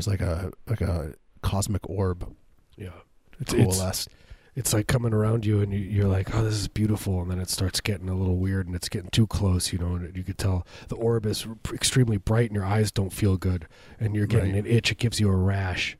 was like a like a cosmic orb Yeah. It's, it's, coalesced. it's like coming around you and you, you're like, oh, this is beautiful. And then it starts getting a little weird and it's getting too close, you know, and you could tell the orb is extremely bright and your eyes don't feel good and you're getting Right. an itch. It gives you a rash.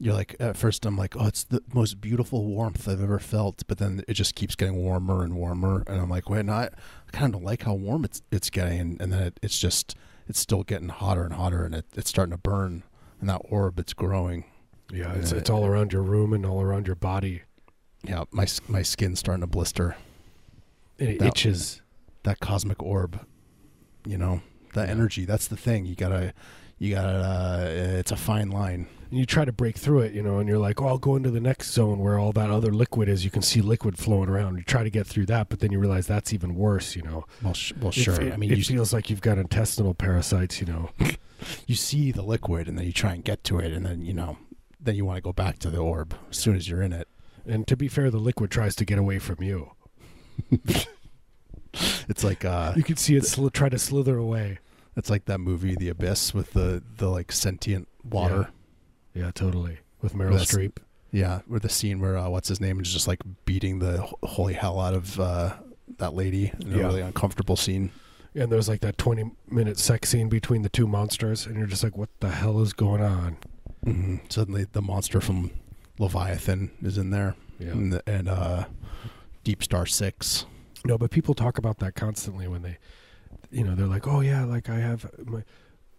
You're like at first I'm like, oh, it's the most beautiful warmth I've ever felt, but then it just keeps getting warmer and warmer, and I'm like, wait, no, I, I kind of like how warm it's it's getting, and, and then it, it's just it's still getting hotter and hotter, and it, it's starting to burn, and that orb it's growing. Yeah. It's, it's all around your room and all around your body. Yeah, my my skin's starting to blister. And it That- itches. That cosmic orb, you know, that Yeah. energy. That's the thing. You gotta, you gotta. Uh, it's a fine line. And you try to break through it, you know, and you're like, oh, I'll go into the next zone where all that other liquid is. You can see liquid flowing around. You try to get through that, but then you realize that's even worse, you know. Well, sh- well, sure. It, I mean, it feels like you've got intestinal parasites, you know. you see the liquid, and then you try and get to it, and then you know, then you want to go back to the orb as soon as you're in it. And to be fair, the liquid tries to get away from you. It's like uh, You can see it sli- try to slither away. it's like that movie, The Abyss, with the the like sentient water. Yeah, totally. With Meryl That's- Streep. Yeah, where the scene where uh, what's his name is just like beating the holy hell out of uh, that lady in a Yeah. really uncomfortable scene. And there's like that 20 minute sex scene between the two monsters, and you're just like, what the hell is going on? hmm Suddenly, the monster from Leviathan is in there, Yeah. and, the, and uh, Deep Star Six. No, but people talk about that constantly when they, you know, they're like, oh yeah, like I have my.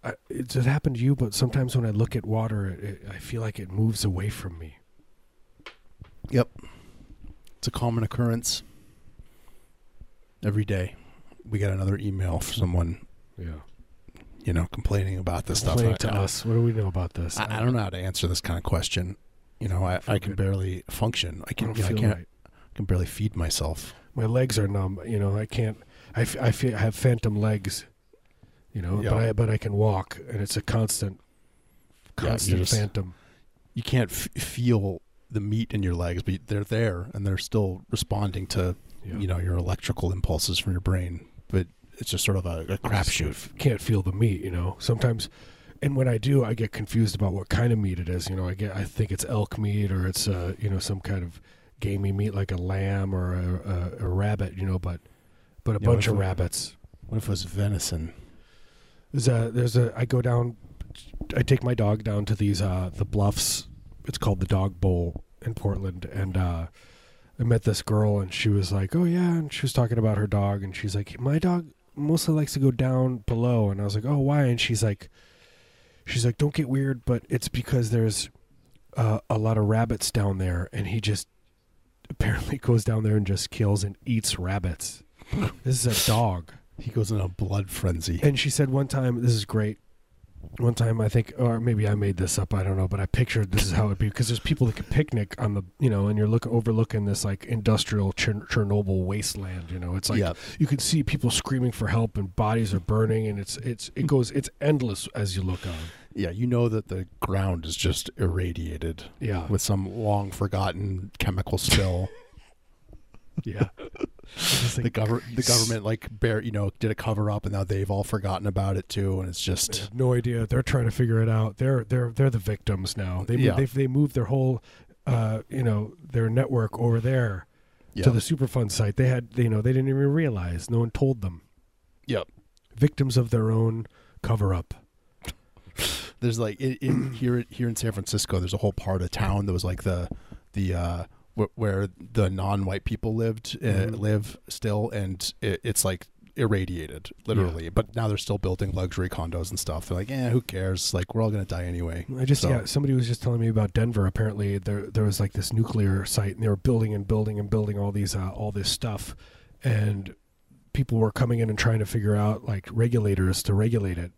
I, it's it happened to you, but sometimes when I look at water, it, it, I feel like it moves away from me. Yep, it's a common occurrence. Every day, we got another email from someone, Yeah. you know, complaining about this Complaining stuff. to I- us. What do we know about this? I, I don't know how to answer this kind of question. You know, I, feel I can good. barely function. I I can, don't you know, I can't, right. I can barely feed myself. My legs are numb. You know, I can't. I, f- I feel I have phantom legs. You know, Yeah. but I but I can walk, and it's a constant, Yeah, constant just- phantom. You can't f- feel the meat in your legs, but they're there and they're still responding to Yeah. you know your electrical impulses from your brain. But it's just sort of a, just crapshoot. Can't feel the meat. You know, sometimes. And when I do, I get confused about what kind of meat it is. You know, I get I think it's elk meat or it's uh you know some kind of gamey meat like a lamb or a, a, a rabbit. You know, but but a Yeah, bunch of it- rabbits. What if it was venison? There's a there's a I go down I take my dog down to these uh the bluffs. It's called the Dog Bowl in Portland and uh I met this girl and she was like, "Oh yeah," and she was talking about her dog and she's like, "My dog mostly likes to go down below." And I was like, "Oh, why?" And she's like she's like, "Don't get weird, but it's because there's uh, a lot of rabbits down there and he just apparently goes down there and just kills and eats rabbits." this is a dog. He goes in a blood frenzy. And she said one time, this is great. One time, I think, or maybe I made this up. I don't know, but I pictured this is how it'd be because there's people that can picnic on the, you know, and you're look overlooking this like industrial Chern- Chernobyl wasteland. You know, it's like yeah, you can see people screaming for help and bodies are burning, and it's it's it goes it's endless as you look on. yeah. You know that the ground is just irradiated Yeah, with some long forgotten chemical spill. yeah. The like, government, the government, like bear, you know, did a cover up, and now they've all forgotten about it too. And it's just no idea. They're trying to figure it out. They're they're they're the victims now. They Yeah. they they moved their whole, uh, you know, their network over there. yeah, to the Superfund site. They had, you know, they didn't even realize. No one told them. Yep. Victims of their own cover up. there's like in, in here here in San Francisco, there's a whole part of town that was like the the uh wh- where the non-white people lived uh, Mhm. live still, and it, it's like irradiated literally. But now they're still building luxury condos and stuff. They're like, yeah who cares? Like we're all gonna die anyway. I just, So- yeah, somebody was just telling me about Denver. Apparently, there there was like this nuclear site, and they were building and building and building all these uh, all this stuff, and people were coming in and trying to figure out like regulators to regulate it.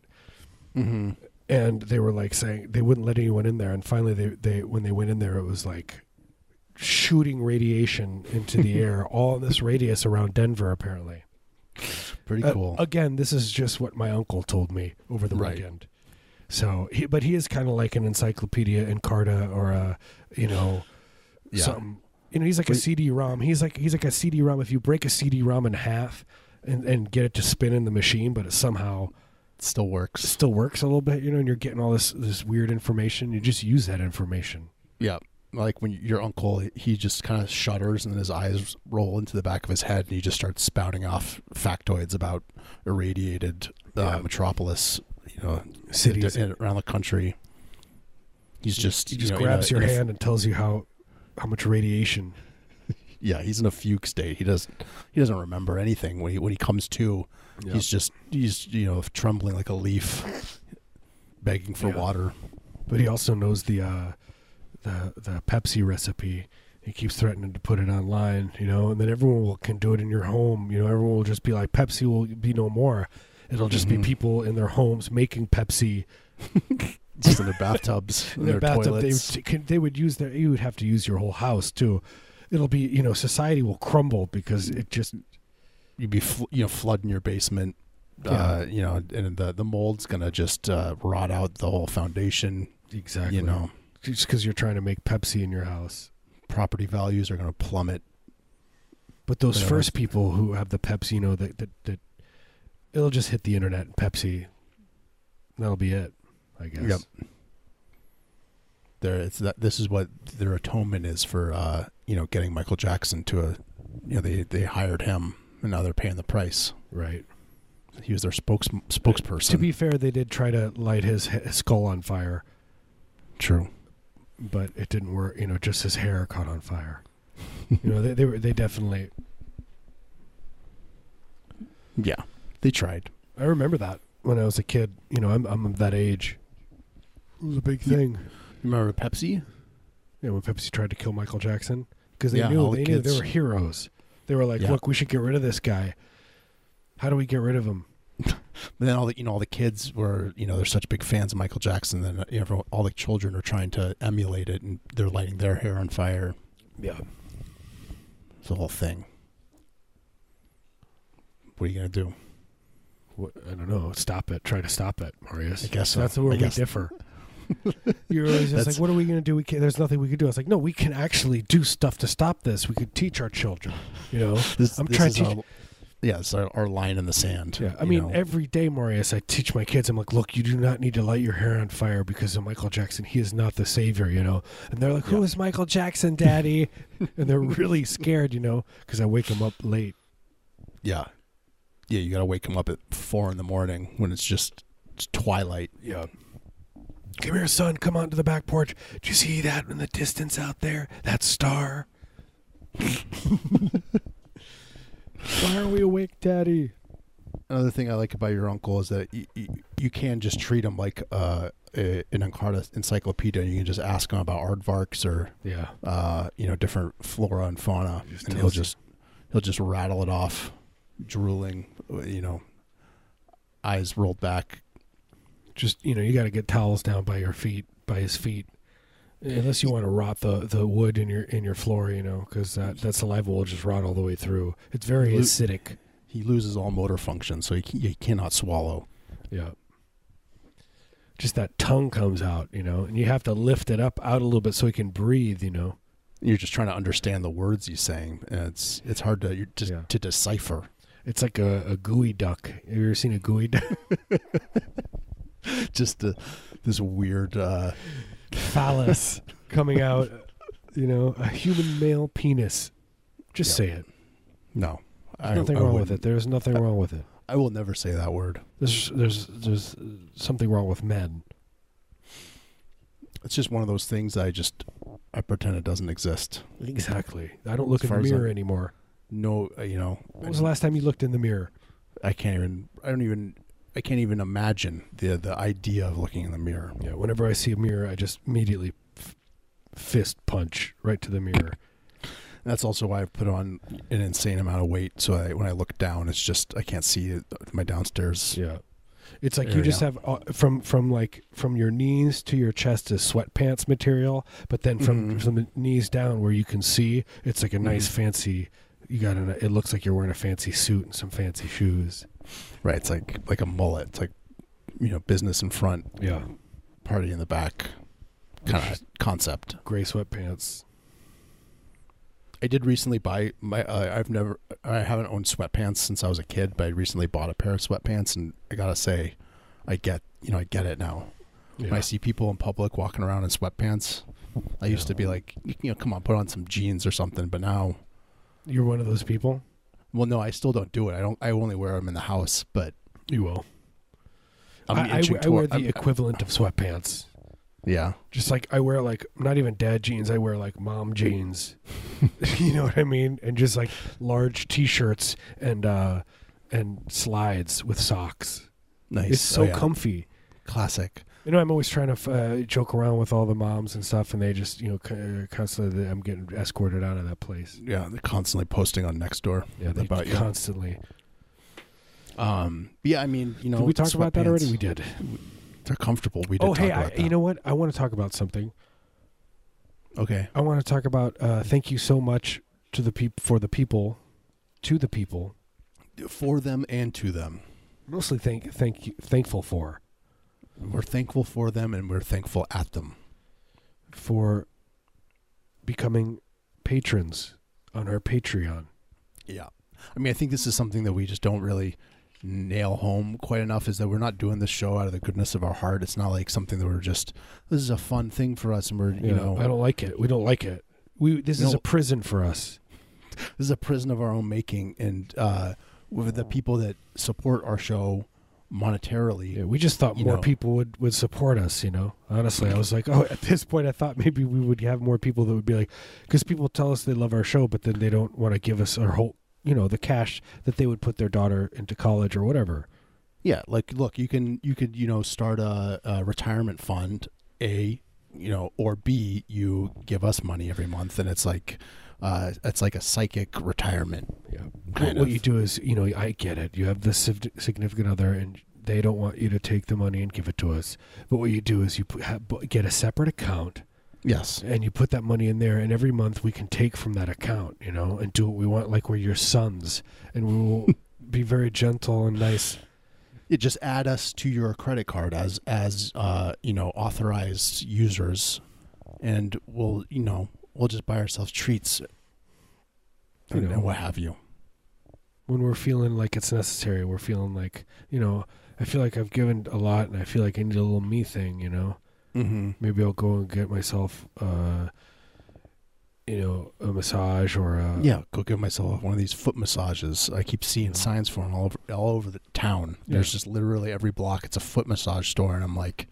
Mm-hmm. and they were like saying they wouldn't let anyone in there and finally they, they when they went in there it was like shooting radiation into the air all in this radius around denver apparently Pretty Uh, cool. again this is just what my uncle told me over the Right. weekend so he, but he is kind of like an encyclopedia encarta or a you know yeah. something you know he's like a cd-rom he's like he's like a cd-rom if you break a cd-rom in half and, and get it to spin in the machine but it somehow still works. still works a little bit, you know, and you're getting all this this weird information. You just use that information. Yeah. Like when your uncle, he just kind of shudders and then his eyes roll into the back of his head and he just starts spouting off factoids about irradiated uh, Yeah. metropolis, you know, Cities. in- around the country. He's just he you just know, grabs a- your in f- hand and tells you how how much radiation. yeah, he's in a fugue state. He doesn't he doesn't remember anything when he when he comes to. He's just he's you know trembling like a leaf, begging for Yeah. water. but he also knows the uh, the the Pepsi recipe. He keeps threatening to put it online, you know, and then everyone will, can do it in your home. You know, everyone will just be like, Pepsi will be no more. It'll just Mhm. be people in their homes making Pepsi Just in their bathtubs, in their, their, bathtub. They, toilets. would- can- they would use their. You would have to use your whole house too. It'll be, you know, society will crumble because it just You'd be fl- you know flooding your basement. Uh, you know, and the the mold's gonna just uh, rot out the whole foundation. exactly, You know, just because you're trying to make Pepsi in your house. property values are gonna plummet. But those Whatever. first people who have the Pepsi, you know, that that, that it'll just hit the internet and Pepsi. That'll be it, I guess. Yep. There, it's that. This is what their atonement is for. Uh, you know, getting Michael Jackson to a. You know, they they hired him, and now they're paying the price. Right. He was their spokes spokesperson. To be fair, they did try to light his, his skull on fire, true. But it didn't work. You know, just his hair caught on fire. you know, they they were they definitely. Yeah, they tried. I remember that when I was a kid. You know, I'm I'm of that age. It was a big thing. You Remember Pepsi? Yeah, when Pepsi tried to kill Michael Jackson because they Yeah, all knew the they knew they were heroes. They were like, Yeah. "Look, we should get rid of this guy. How do we get rid of him?" But then all the you know all the kids were you know they're such big fans of Michael Jackson. Then you know, all the children are trying to emulate it, and they're lighting their hair on fire. Yeah. It's the whole thing. What are you gonna do? What, I don't know. Stop it. Try to stop it, Marius. I guess so. that's where I we guess- differ. You're always just like, "What are we going to do? We can't, There's nothing we can do." I was like, "No, we can actually do stuff to stop this. We could teach our children." You know. This, I'm this trying is to- Our, yeah, it's our, our line in the sand. Yeah. I mean, know. every day, Marius, I teach my kids. I'm like, "Look, you do not need to light your hair on fire because of Michael Jackson. He is not the savior." You know. And they're like, "Who Yeah. is Michael Jackson, Daddy?" and they're really scared. You know, because I wake them up late. yeah, yeah, you gotta wake them up at four in the morning when it's just it's twilight. Yeah. Come here, son. Come on to the back porch. Do you see that in the distance out there? That star? Why are we awake, Daddy? Another thing I like about your uncle is that you, you, you can just treat him like uh, a, an Encarta encyclopedia. You can just ask him about aardvarks or Yeah. uh, you know different flora and fauna, Just and he'll you. just he'll just rattle it off, drooling. You know, eyes rolled back. Just, you know, you got to get towels down by your feet, by his feet. Unless you want to rot the, the wood in your in your floor, you know, because that, that saliva will just rot all the way through. It's very Lo- acidic. He loses all motor function, so he, can, he cannot swallow. Yeah. Just that tongue comes out, you know, and you have to lift it up out a little bit so he can breathe, you know. You're just trying to understand the words he's saying, and it's it's hard to you're just Yeah. to decipher. It's like a, a geoduck. Have you ever seen a geoduck? just uh, this weird. Uh, Phallus coming out, you know, a human male penis. Just Yeah. say it. no, There's nothing wrong with it. There's nothing wrong with it. I will never say that word. There's there's there's uh, something wrong with men. It's just one of those things I just I pretend it doesn't exist. Exactly. I don't look As in far the as mirror I- anymore. No, uh, you know, When was the last time you looked in the mirror? I can't even. I don't even. I can't even imagine the the idea of looking in the mirror. Yeah. Whenever I see a mirror, I just immediately f- fist punch right to the mirror. That's also why I've put on an insane amount of weight. So I, when I look down, it's just I can't see it, my downstairs. Yeah. It's like you just have uh, from from like from your knees to your chest is sweatpants material, but then from Mhm. from the knees down where you can see, it's like a nice Mhm. fancy. You got an. It looks like you're wearing a fancy suit and some fancy shoes. Right. It's like like a mullet. It's like you know business in front, Yeah. party in the back, kind of concept. Gray sweatpants. I did recently buy my. Uh, I've never. I haven't owned sweatpants since I was a kid, but I recently bought a pair of sweatpants, and I gotta say, I get you know I get it now. Yeah. When I see people in public walking around in sweatpants, I used to be like, you know, come on, put on some jeans or something. But now, You're one of those people. Well, no, I still don't do it. I don't. I only wear them in the house. But You will. I'm I, I, I wear the I'm- equivalent of sweatpants. yeah, Just like I wear like not even dad jeans, I wear like mom jeans. you know what I mean? And just like large t-shirts and uh and slides with socks. nice. It's so Oh, yeah. comfy. classic. You know, I'm always trying to uh, joke around with all the moms and stuff, and they just, you know, constantly I'm getting escorted out of that place. Yeah, they're constantly posting on Nextdoor Yeah, they about you. constantly. Um, yeah, I mean, you know, did we talk about that already? We did. They're comfortable. We did Oh, talk hey, I, you know what? I want to talk about something. okay. I want to talk about. Uh, thank you so much to the peop- for the people, to the people. For them and to them, Mostly thank thank you, thankful for we're thankful for them and we're thankful at them. for becoming patrons on our Patreon. Yeah. I mean, I think this is something that we just don't really nail home quite enough is that we're not doing this show out of the goodness of our heart. It's not like something that we're just this is a fun thing for us and we're, you know, I don't like it. We don't like it. We this is a prison for us. this is a prison of our own making and uh with the people that support our show monetarily. Yeah, we just thought more know. people would, would support us, you know. Honestly, I was like, oh, at this point, I thought maybe we would have more people that would be like, because people tell us they love our show, but then they don't want to give us our whole, you know, the cash that they would put their daughter into college or whatever. Yeah, like look, you can you could you know start a, a retirement fund, a you know, or b you give us money every month, and it's like uh, it's like a psychic retirement. Yeah. Kind what of. you do is, you know, I get it. You have this sig- significant other, and they don't want you to take the money and give it to us. But what you do is you get a separate account, Yes, and you put that money in there, and every month we can take from that account, you know, and do what we want, like we're your sons, and we will be very gentle and nice. it just add us to your credit card as as uh, you know authorized users, and we'll you know we'll just buy ourselves treats, You and, know. and what have you. When we're feeling like it's necessary, we're feeling like, you know, I feel like I've given a lot, and I feel like I need a little me thing, you know. Mm-hmm. maybe I'll go and get myself, uh, you know, a massage or a Yeah, go give myself one of these foot massages. I keep seeing Yeah. signs for them all over all over the town. Yeah. There's just literally every block. It's a foot massage store, and I'm like,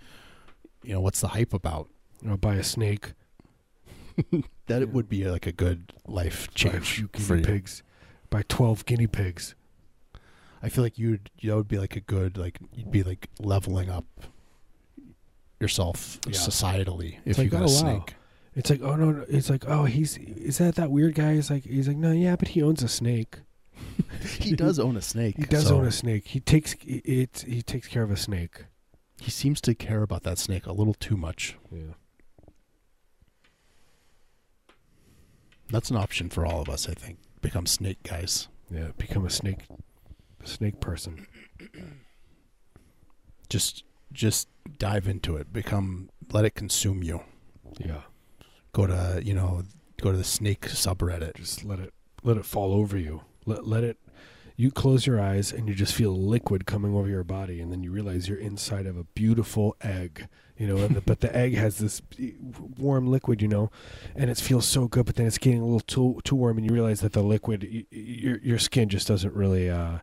you know, what's the hype about? you know, buy a snake, That Yeah. would be uh, like a good life change few for guinea you. pigs, buy twelve guinea pigs. I feel like you'd that would be like a good like you'd be like leveling up yourself Yeah. societally if It's you like, got oh, a wow. snake. It's like, oh no, no, it's like, oh, he's is that that weird guy? He's like, he's like, no, yeah, but he owns a snake. He does own a snake. He does so own a snake. He takes it. He takes care of a snake. He seems to care about that snake a little too much. Yeah. That's an option for all of us, I think. Become snake guys. Yeah. Become a snake, a snake person. just just dive into it become let it consume you Yeah. go to you know go to the snake subreddit Just let it let it fall over you. Let let it. You close your eyes and you just feel liquid coming over your body, and then you realize you're inside of a beautiful egg. You know, the, but the egg has this warm liquid, you know, and it feels so good. But then it's getting a little too too warm, and you realize that the liquid, y- y- your your skin just doesn't really, uh,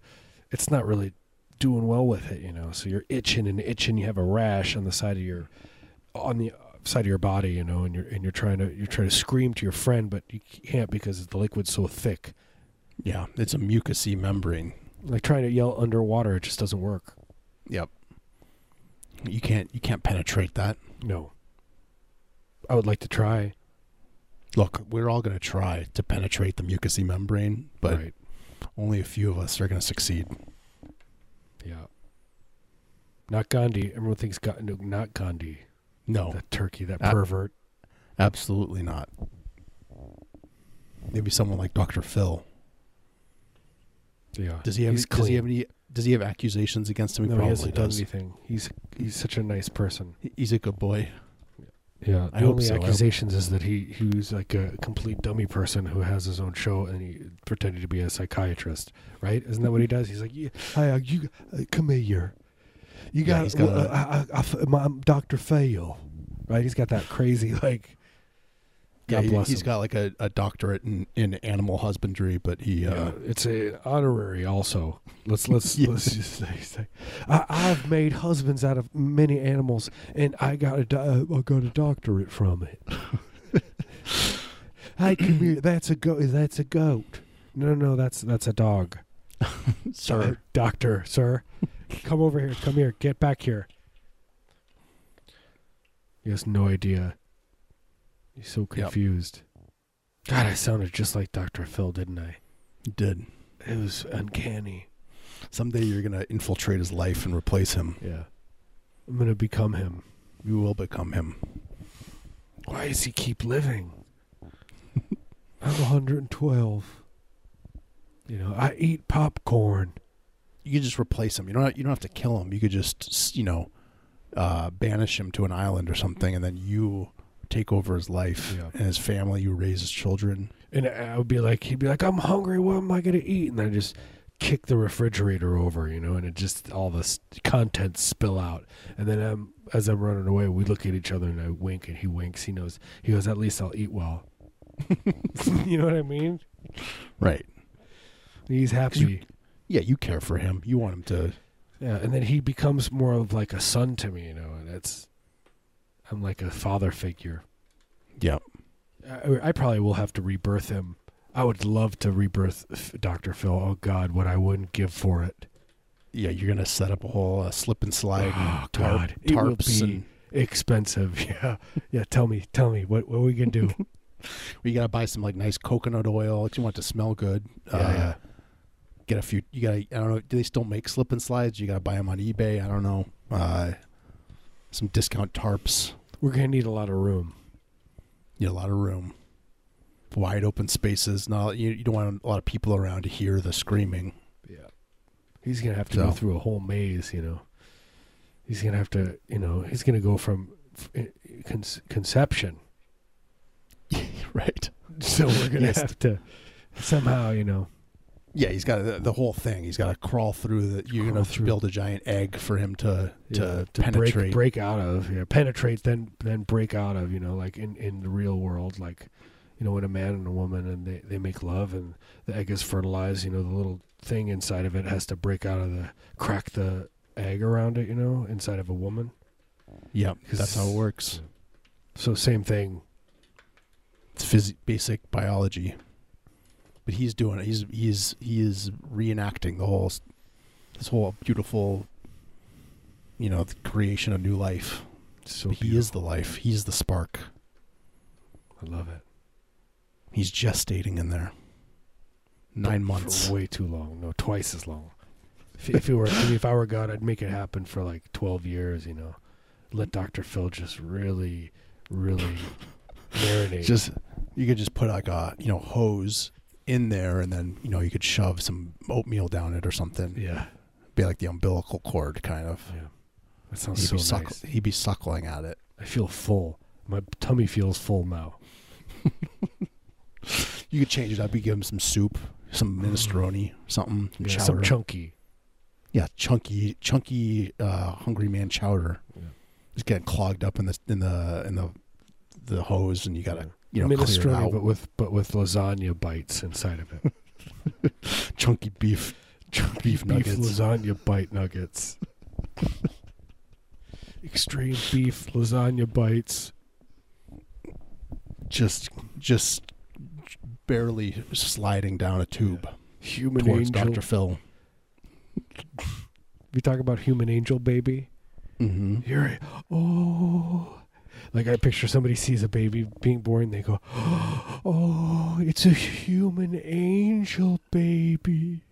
it's not really doing well with it, you know. So you're itching and itching. You have a rash on the side of your on the side of your body, you know, and you're and you're trying to you're trying to scream to your friend, but you can't because the liquid's so thick. Yeah it's a mucousy membrane Like trying to yell underwater, it just doesn't work. yep you can't you can't penetrate that No. I would like to try. look we're all going to try to penetrate the mucousy membrane but right. only a few of us are going to succeed Yeah. Not Gandhi. Everyone thinks no, not Gandhi. no That turkey, that pervert. absolutely not maybe someone like dr phil Yeah. does he have He's does he have any does he have accusations against him he No, he probably hasn't done does anything. He's he's such a nice person. He's a good boy Yeah. I The hope only so. I- accusations is that he he's like a complete dummy person who has his own show and he pretended to be a psychiatrist. Right? Isn't that what he does? He's like, yeah, hi, uh, you uh, come here. You Yeah, got, he's got uh, a- I, I, I f- my- I'm Dr. Fail, right? He's got that crazy like. Yeah, God he, bless has got like a, a doctorate in, in animal husbandry, but he Yeah, uh, it's a honorary also. Let's let's Yeah. let's just say, say I, I've made husbands out of many animals, and I got a do- uh, I got a doctorate from it. hey, come here. That's a goat. That's a goat. No, no, that's that's a dog. sir. Uh, doctor, sir, come over here. Come here. Get back here. He has no idea. He's so confused. God, I sounded just like Dr. Phil, didn't I? He did. It was uncanny. Someday you're gonna infiltrate his life and replace him. Yeah. I'm going to become him. You will become him. Why does he keep living? I'm 112. You know, I eat popcorn. You could just replace him. You don't. You don't have to kill him. You could just, you know, uh, banish him to an island or something, and then you take over his life Yeah. and his family. You raise his children. And I would be like, he'd be like, I'm hungry. What am I going to eat? And I just kick the refrigerator over, you know, and it just, all the contents spill out. And then um, as I'm running away, we look at each other and I wink and he winks. He knows, he goes, at least I'll eat well. you know what I mean? Right. He's happy. Yeah. You care for him. You want him to. Yeah, and then he becomes more of like a son to me, you know, and it's I'm like a father figure. Yep. I, I probably will have to rebirth him. I would love to rebirth Dr. Phil. Oh God, what I wouldn't give for it. Yeah. You're gonna set up a whole uh, slip and slide Oh, and tarp, God. It will tarps be- and Expensive, yeah, yeah. Tell me, tell me, what what are we gonna do? we gotta buy some like nice coconut oil. You want it to smell good. Yeah, uh, yeah. Get a few. You gotta. I don't know. Do they still make slip and slides? You gotta buy them on eBay. I don't know. Uh, some discount tarps. We're gonna need a lot of room. You know, a lot of room. Wide open spaces. Not you, you don't want a lot of people around to hear the screaming. Yeah, he's gonna have to go through a whole maze. You know, he's gonna have to. You know, he's gonna go from eh, con- conception right. So we're gonna Yes. have to somehow, you know. Yeah, he's got the, the whole thing. He's got to crawl through the. You're gonna build a giant egg for him to yeah, to, to penetrate. break break out of, yeah, penetrate, then then break out of, you know, like in in the real world, like you know, when a man and a woman and they they make love and the egg is fertilized, you know, the little thing inside of it has to break out of the crack the egg around it, you know, inside of a woman. Yep, that's how it works. So same thing. It's phys- basic biology. But he's doing it. He's he's he is reenacting the whole this whole beautiful, you know, the creation of new life. So he is the life. He's the spark. I love it. He's gestating in there. Nine For months. way too long. No, twice as long. If, if it were, I mean, if I were God, I'd make it happen for like twelve years. You know, let Doctor Phil just really, really marinate. Just you could just put like a you know hose in there, and then you know you could shove some oatmeal down it or something. yeah, Be like the umbilical cord, kind of. yeah. That He'd sounds be, so nice. he'd be suckling at it. I feel full. My tummy feels full now. You could change it up. You give him some soup, some minestrone, something, some Yeah, some chunky. yeah, chunky, chunky, uh, hungry man chowder. Yeah. It's getting clogged up in the in the in the the hose, and you gotta you know minestrone, but with but with lasagna bites inside of it. chunky beef, Chunky beef nuggets. lasagna bite nuggets. Extreme beef lasagna bites. just just barely sliding down a tube Human towards angel. Dr. Phil. We talk about human angel baby. Mm-hmm. You're oh, like I picture somebody sees a baby being born, they go, oh, it's a human angel baby,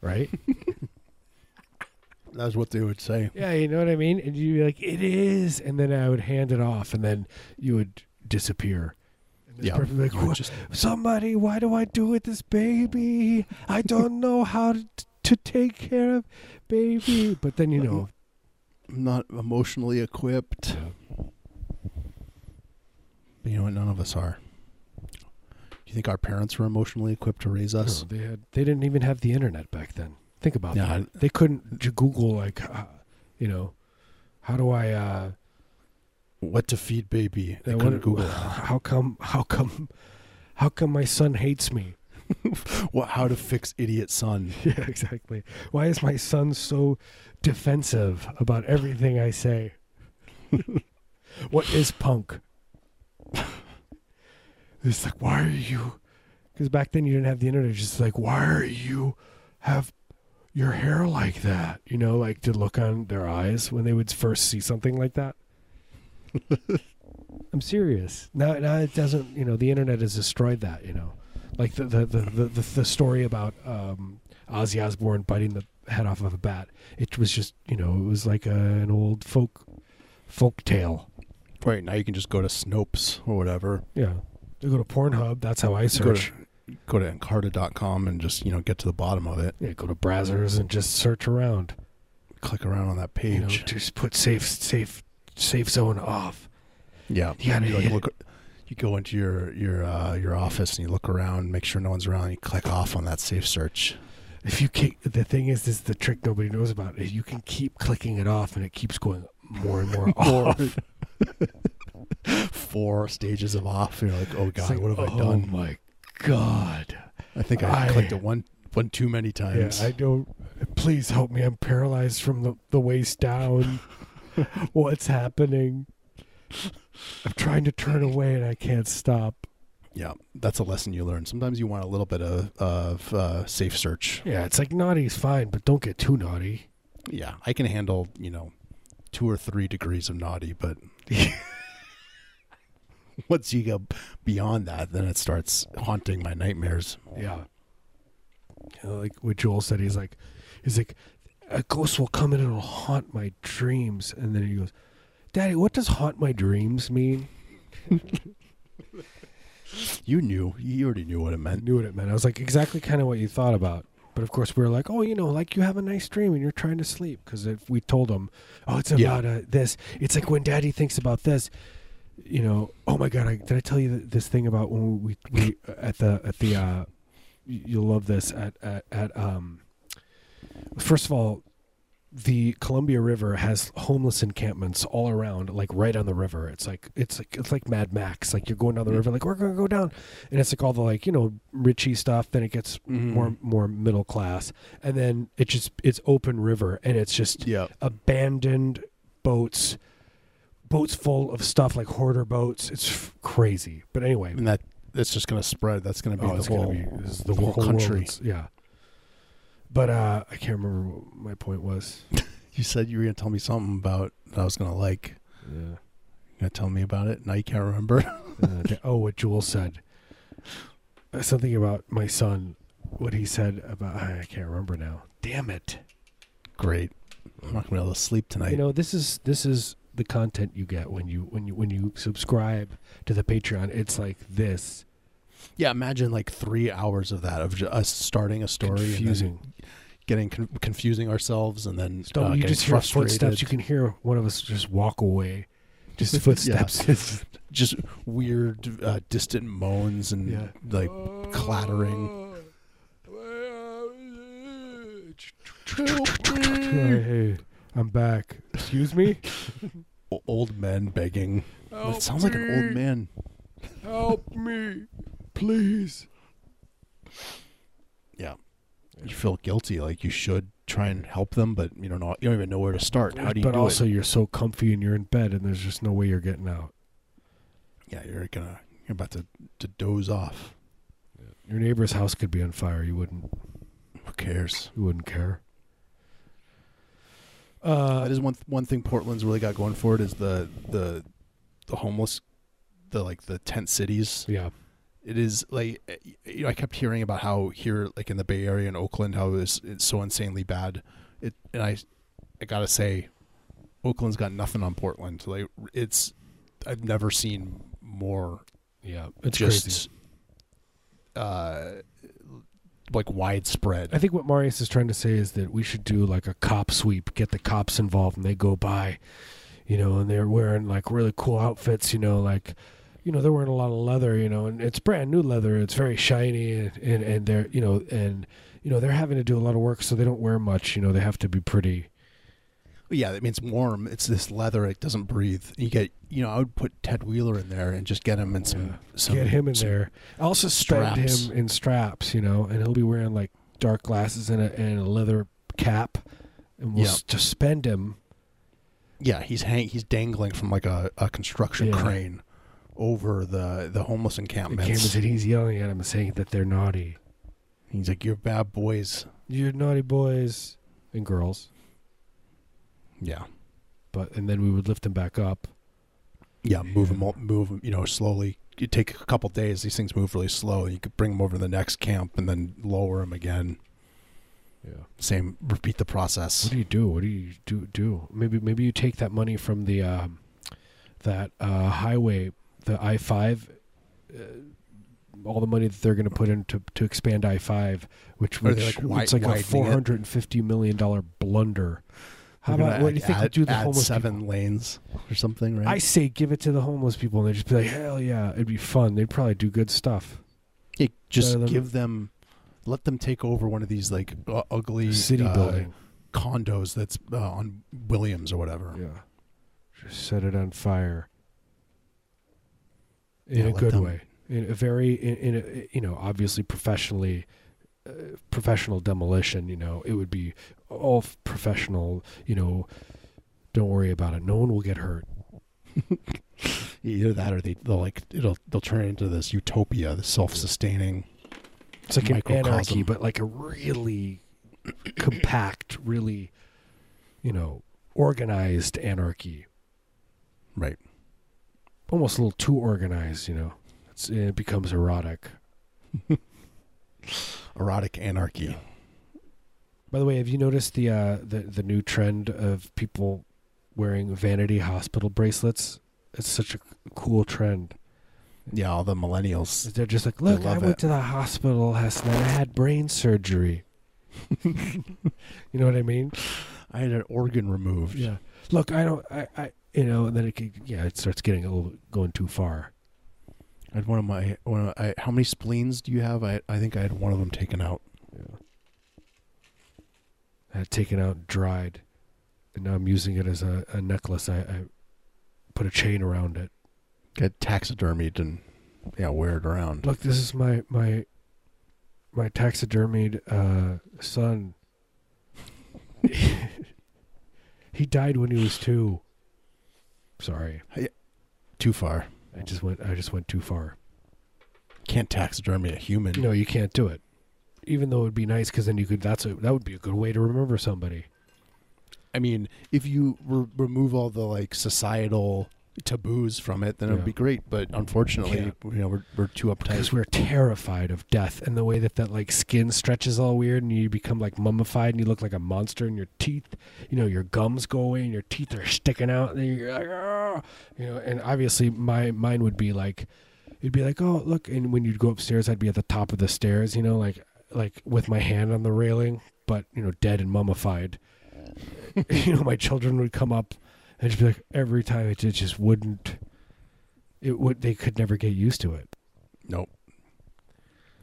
right? That's what they would say. yeah, you know what I mean. And you'd be like, it is, and then I would hand it off, and then you would disappear. Yeah, person would be you like, just somebody, why do I do with this baby? I don't know how to, to take care of baby. But then you know, I'm not emotionally equipped. But you know what? None of us are. Do you think our parents were emotionally equipped to raise us? No, they had they didn't even have the internet back then. Think about Yeah, that. They couldn't Google like, uh, You know, how do I? uh What to feed baby? They couldn't Google. How come? How come? How come my son hates me? what? How to fix idiot son? Yeah, exactly. Why is my son so defensive about everything I say? what is punk? It's like, why are you? Because back then you didn't have the internet. It's Just like, why are you have your hair like that? You know, like to look on their eyes when they would first see something like that. I'm serious. Now, now it doesn't. You know, the internet has destroyed that. You know, like the the the the, the, the story about um, Ozzy Osbourne biting the head off of a bat. It was just, you know, it was like a, an old folk folk tale. Right now you can just go to Snopes or whatever. Yeah. You go to Pornhub. That's how I Go search. to, go to Encarta.com and just you know get to the bottom of it. yeah, go to browsers and just search around. Click around on that page. You know, just put safe, safe, safe zone off. yeah, You gotta you, like, look. You go into your your uh, your office and you look around, make sure no one's around. And you click off on that safe search. If you keep, the thing is, this is the trick nobody knows about. Is you can keep clicking it off, and it keeps going more and more off. Four stages of off. You're like, oh god, like, what have I done? oh my god! I think I, I- clicked it one one too many Yeah, times. I don't. Please help me. I'm paralyzed from the, the waist down. What's happening? I'm trying to turn away and I can't stop. yeah, that's a lesson you learn. Sometimes you want a little bit of of uh, safe search. Yeah, it's like naughty's fine, but don't get too naughty. Yeah, I can handle you know two or three degrees of naughty, but once you go beyond that, then it starts haunting my nightmares. Yeah. You know, like what Joel said, he's like, he's like, a ghost will come in and it'll haunt my dreams. And then he goes, Daddy, what does haunt my dreams mean? You knew, you already knew what it I meant. knew what it meant. I was like, exactly kind of what you thought about. But of course, we were like, oh, you know, like you have a nice dream and you're trying to sleep. Because if we told them, oh, it's Yeah. about uh, this, it's like when daddy thinks about this, you know, oh my God, I, did I tell you this thing about when we, we at the, at the, uh, you'll love this at, at, at, um, first of all, the Columbia River has homeless encampments all around, like right on the river. It's like it's like it's like Mad Max. Like you're going down the Mm. river, like we're gonna go down, and it's like all the like you know Richie stuff. Then it gets Mm-hmm. more more middle class, and then it just it's open river, and it's just Yeah, abandoned boats, boats full of stuff like hoarder boats. It's f- crazy. But anyway, and that that's just going to spread. That's going to be oh, the whole. gonna be the, the whole whole country. Yeah. But uh, I can't remember what my point was. You said you were going to tell me something about that I was going to like. Yeah. You going to tell me about it? Now you can't remember. uh, th- oh, what Jewel said. Uh, something about my son. What he said about I can't remember now. Damn it! Great. I'm not going to be able to sleep tonight. You know this is this is the content you get when you when you when you subscribe to the Patreon. It's like this yeah, imagine like three hours of that of ju- us starting a story, and confusing. getting con- confusing ourselves, and then Don't uh, you getting just hear frustrated. footsteps? You can hear one of us just walk away. Just footsteps. just weird, uh, distant moans and Yeah. like clattering. hey, I'm back. Excuse me. O- old men begging. That sounds like an old man. Help me, please. Yeah. You feel guilty, like you should try and help them, but you don't know. You don't even know where to start. How do you but do also, it? you're so comfy and you're in bed, and there's just no way you're getting out. Yeah, you're gonna you're about to to doze off. Your neighbor's house could be on fire. You wouldn't. Who cares? You wouldn't care. that Uh, is one one thing Portland's really got going for it is the the the homeless, the like the tent cities. yeah. It is like eh, you know I kept hearing about how here like in the Bay Area in Oakland how it's, it's so insanely bad. It and I I gotta say, Oakland's got nothing on Portland. Like it's I've never seen more Yeah. It's just crazy. uh like widespread. I think what Marius is trying to say is that we should do like a cop sweep, get the cops involved, and they go by, you know, and they're wearing like really cool outfits, you know, like, you know, they're wearing a lot of leather, you know, and it's brand new leather. It's very shiny, and and, and they're, you know, and you know they're having to do a lot of work, so they don't wear much. You know, they have to be pretty. Yeah, that means warm. It's this leather. It doesn't breathe. You get, you know, I would put Ted Wheeler in there and just get him in some, Yeah. some Get him in there. I'll suspend straps. him in straps, you know, and he'll be wearing like dark glasses and a, and a leather cap, and we'll Yeah. suspend him. Yeah, he's hang, he's dangling from like a, a construction Yeah. crane over the the homeless And encampments. Cameron said he's yelling at him and saying that they're naughty. He's like, "You're bad boys." You're naughty boys and girls. Yeah, But and then we would lift him back up. yeah. Move them, move him. You know, slowly. You take a couple days. These things move really slow. You could bring them over to the next camp and then lower them again. Yeah. Same. Repeat the process. What do you do? What do you do? Do maybe maybe you take that money from the um, that uh, highway, the I five, uh, all the money that they're going to put in to, to expand I five, which which like, it's like a four hundred and fifty million dollar blunder. How about what do you think add, do the homeless seven people? lanes or something, right? I say give it to the homeless people, and they just be like, hell yeah, it'd be fun. They'd probably do good stuff. Yeah, just than- give them, let them take over one of these like uh, ugly City uh, building, condos that's uh, on Williams or whatever. yeah. Just set it on fire. In Yeah, a good them- way. In a very, in, in a, you know, obviously professionally, uh, professional demolition. You know, it would be all professional. You know, don't worry about it. No one will get hurt. Either that or they they'll like it'll they'll turn into this utopia, the self-sustaining. It's like an Microcosm. anarchy, but like a really compact, really, you know, organized anarchy. Right. Almost a little too organized. You know, it's, it becomes erotic. Erotic anarchy. By the way, have you noticed the uh, the the new trend of people wearing vanity hospital bracelets? It's such a cool trend. Yeah, all the millennials. They're just like, look, I went it. to the hospital last night. I had brain surgery. you know what I mean? I had an organ removed. Yeah. Look, I don't. I. I you know, and then it could, yeah, it starts getting a little going too far. I had one of my one of, I, how many spleens do you have? I I think I had one of them taken out. Yeah. I had taken out and dried, and now I'm using it as a, a necklace. I, I put a chain around it. Get taxidermied and yeah, wear it around. Look, this is my my my taxidermied uh, son. he died when he was two. Sorry, Too far. I just went. I just went too far. Can't taxidermy a human. No, you can't do it. Even though it would be nice, because then you could. That's a that would be a good way to remember somebody. I mean, if you re- remove all the like societal taboos from it, then it would be great. But unfortunately, you know, we're we're too uptight. because we're terrified of death and the way that that like skin stretches all weird and you become like mummified and you look like a monster and your teeth you know your gums go away and your teeth are sticking out and you're like "Ah," you know and obviously my mine would be like it'd be like oh look and when you'd go upstairs I'd be at the top of the stairs you know like like with my hand on the railing but you know dead and mummified you know my children would come up and just be like every time it just- wouldn't it would they could never get used to it Nope.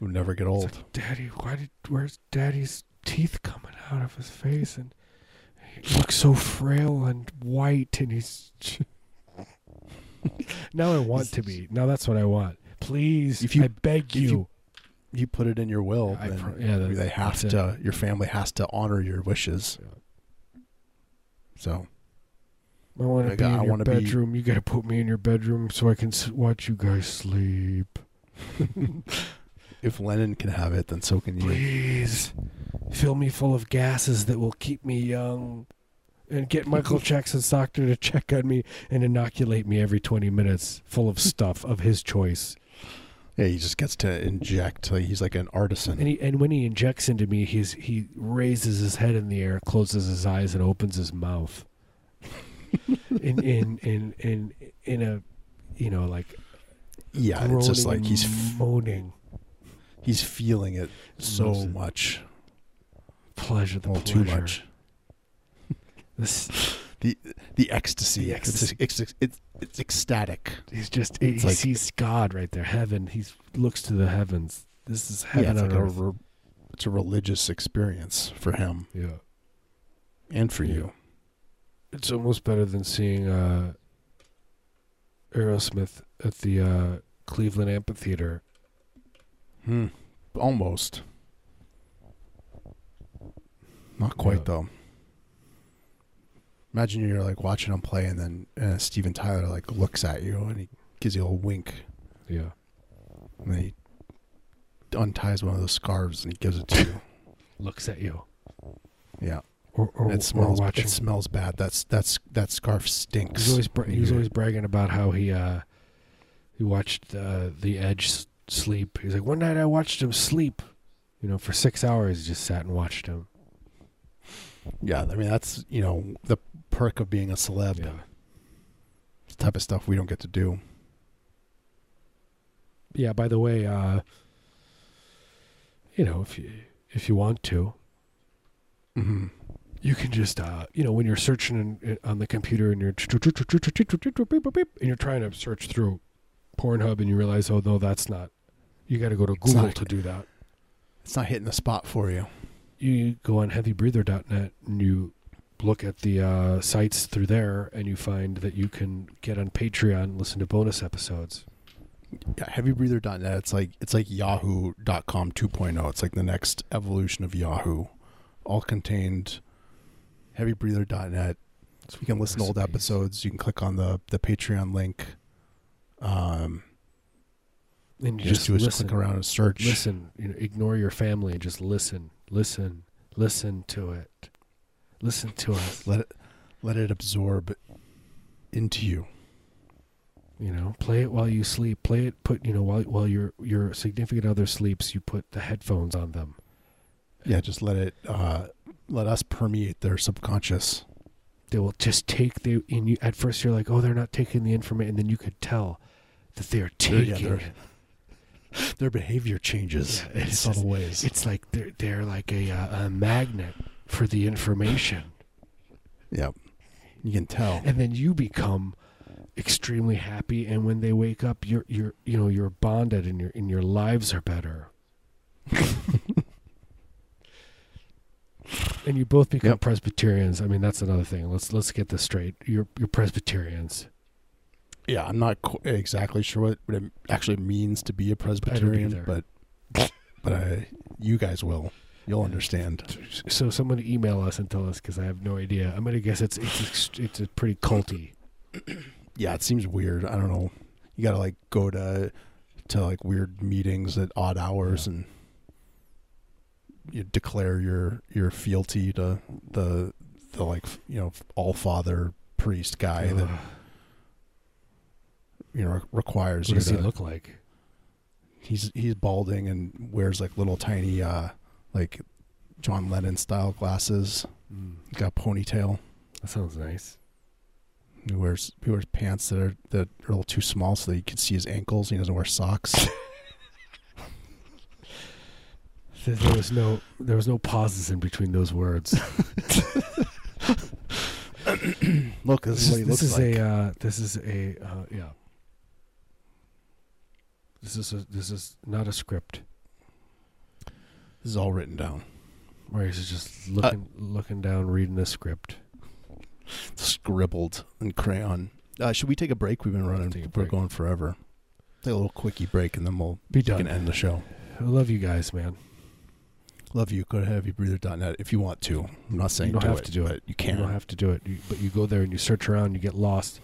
We'll never get old. like, Daddy, why did where's Daddy's teeth coming out of his face and he looks so frail and white and he's now I want to be. Now that's what I want. Please, If you- I beg if you- you. You put it in your will, I then pro- yeah, that- they have that's it. to. Your family has to honor your wishes. Yeah. So I want to be in I your wanna be- bedroom. You got to put me in your bedroom so I can watch you guys sleep. if Lennon can have it, then so can you. Please fill me full of gases that will keep me young. And get Michael Jackson's doctor to check on me and inoculate me every 20 minutes full of stuff of his choice. Yeah, he just gets to inject. He's like an artisan. And he, and when he injects into me, he's he raises his head in the air, closes his eyes, and opens his mouth. in in in in in a, you know, like yeah, it's just like he's moaning. he's feeling it so it. much, Pleasure, the well, pleasure. too much. This The the ecstasy. The It's, ecstasy. it's, it's, it's ecstatic. he's just he like- sees God right there, heaven. He looks to the heavens. This is heaven yeah, it's like a re- it's a religious experience for him yeah. and for Yeah. you. It's almost better than seeing uh, Aerosmith at the uh, Cleveland Amphitheater. Hmm. Almost. Not quite Yeah. though. Imagine you're like watching him play, and then uh, Steven Tyler like looks at you and he gives you a wink, Yeah. and then he unties one of those scarves and he gives it to you. Looks at you. Yeah, Or, or, it smells. or watching. It smells bad. That's that's that scarf stinks. He's always bra- he was always bragging about how he uh, he watched uh, the Edge sleep. He's like, one night I watched him sleep. You know, for six hours, he just sat and watched him. Yeah, I mean that's you know the perk of being a celeb. Yeah. It's type of stuff we don't get to do. Yeah. By the way, uh, you know, if you if you want to, Mm-hmm. You can just uh, you know when you're searching in, in, on the computer and you're and you're trying to search through Pornhub and you realize, oh no, that's not. You got to go to Google not- to do that. It's not hitting the spot for you. You go on heavybreather.net and you look at the uh, sites through there, and you find that you can get on Patreon and listen to bonus episodes. Yeah, heavybreather.net. It's like it's like yahoo.com 2.0. It's like the next evolution of Yahoo. All contained heavybreather.net. So you can listen to old episodes. You can click on the the Patreon link. Um, And you just, just, do is listen, click around and search. listen. You know, ignore your family and just listen, listen, listen to it. Listen to us. Let it let it absorb into you. You know, play it while you sleep. Play it. Put you know while while your your significant other sleeps, you put the headphones on them. Yeah, just let it uh, let us permeate their subconscious. They will just take the. And you at first you're like, oh, they're not taking the information, and then you could tell that they're They're- yeah, taking. they're- Their behavior changes Yeah, in subtle ways. It's like they're they're like a uh, a magnet for the information, Yep, you can tell. and then you become extremely happy. And when they wake up, you're you're you know you're bonded, and your and your lives are better. and you both become Yep. Presbyterians. I mean, that's another thing. Let's let's get this straight. You're you're Presbyterians. Yeah, I'm not qu- exactly sure what, what it actually means to be a Presbyterian, either. but but I, you guys will. You'll understand. So someone email us and tell us because I have no idea. I'm gonna guess it's it's it's a pretty culty. Yeah, it seems weird. I don't know. You got to like go to to like weird meetings at odd hours Yeah. and you declare your your fealty to the the like you know all father priest guy that you know requires what you does to he look like? he's he's balding and wears like little tiny uh like John Lennon style glasses. Mm, got ponytail. that sounds nice. He wears he wears pants that are that are a little too small so that you can see his ankles. He doesn't wear socks. There, there was no there was no pauses in between those words. Look, this, this is what he is, looks this is like. a uh, this is a uh, yeah. This is a this is not a script. this is all written down, Where he's just Uh, looking looking down, reading a script. scribbled in crayon. Uh, should we take a break? We've been running. We're break. going forever. Take a little quickie break, and then we'll Be we done. can end the show. I love you guys, man. Love you. Go to heavybreather.net if you want to. I'm not saying You don't do have it, to do it. You can't You don't have to do it, you, but you go there and you search around, you get lost.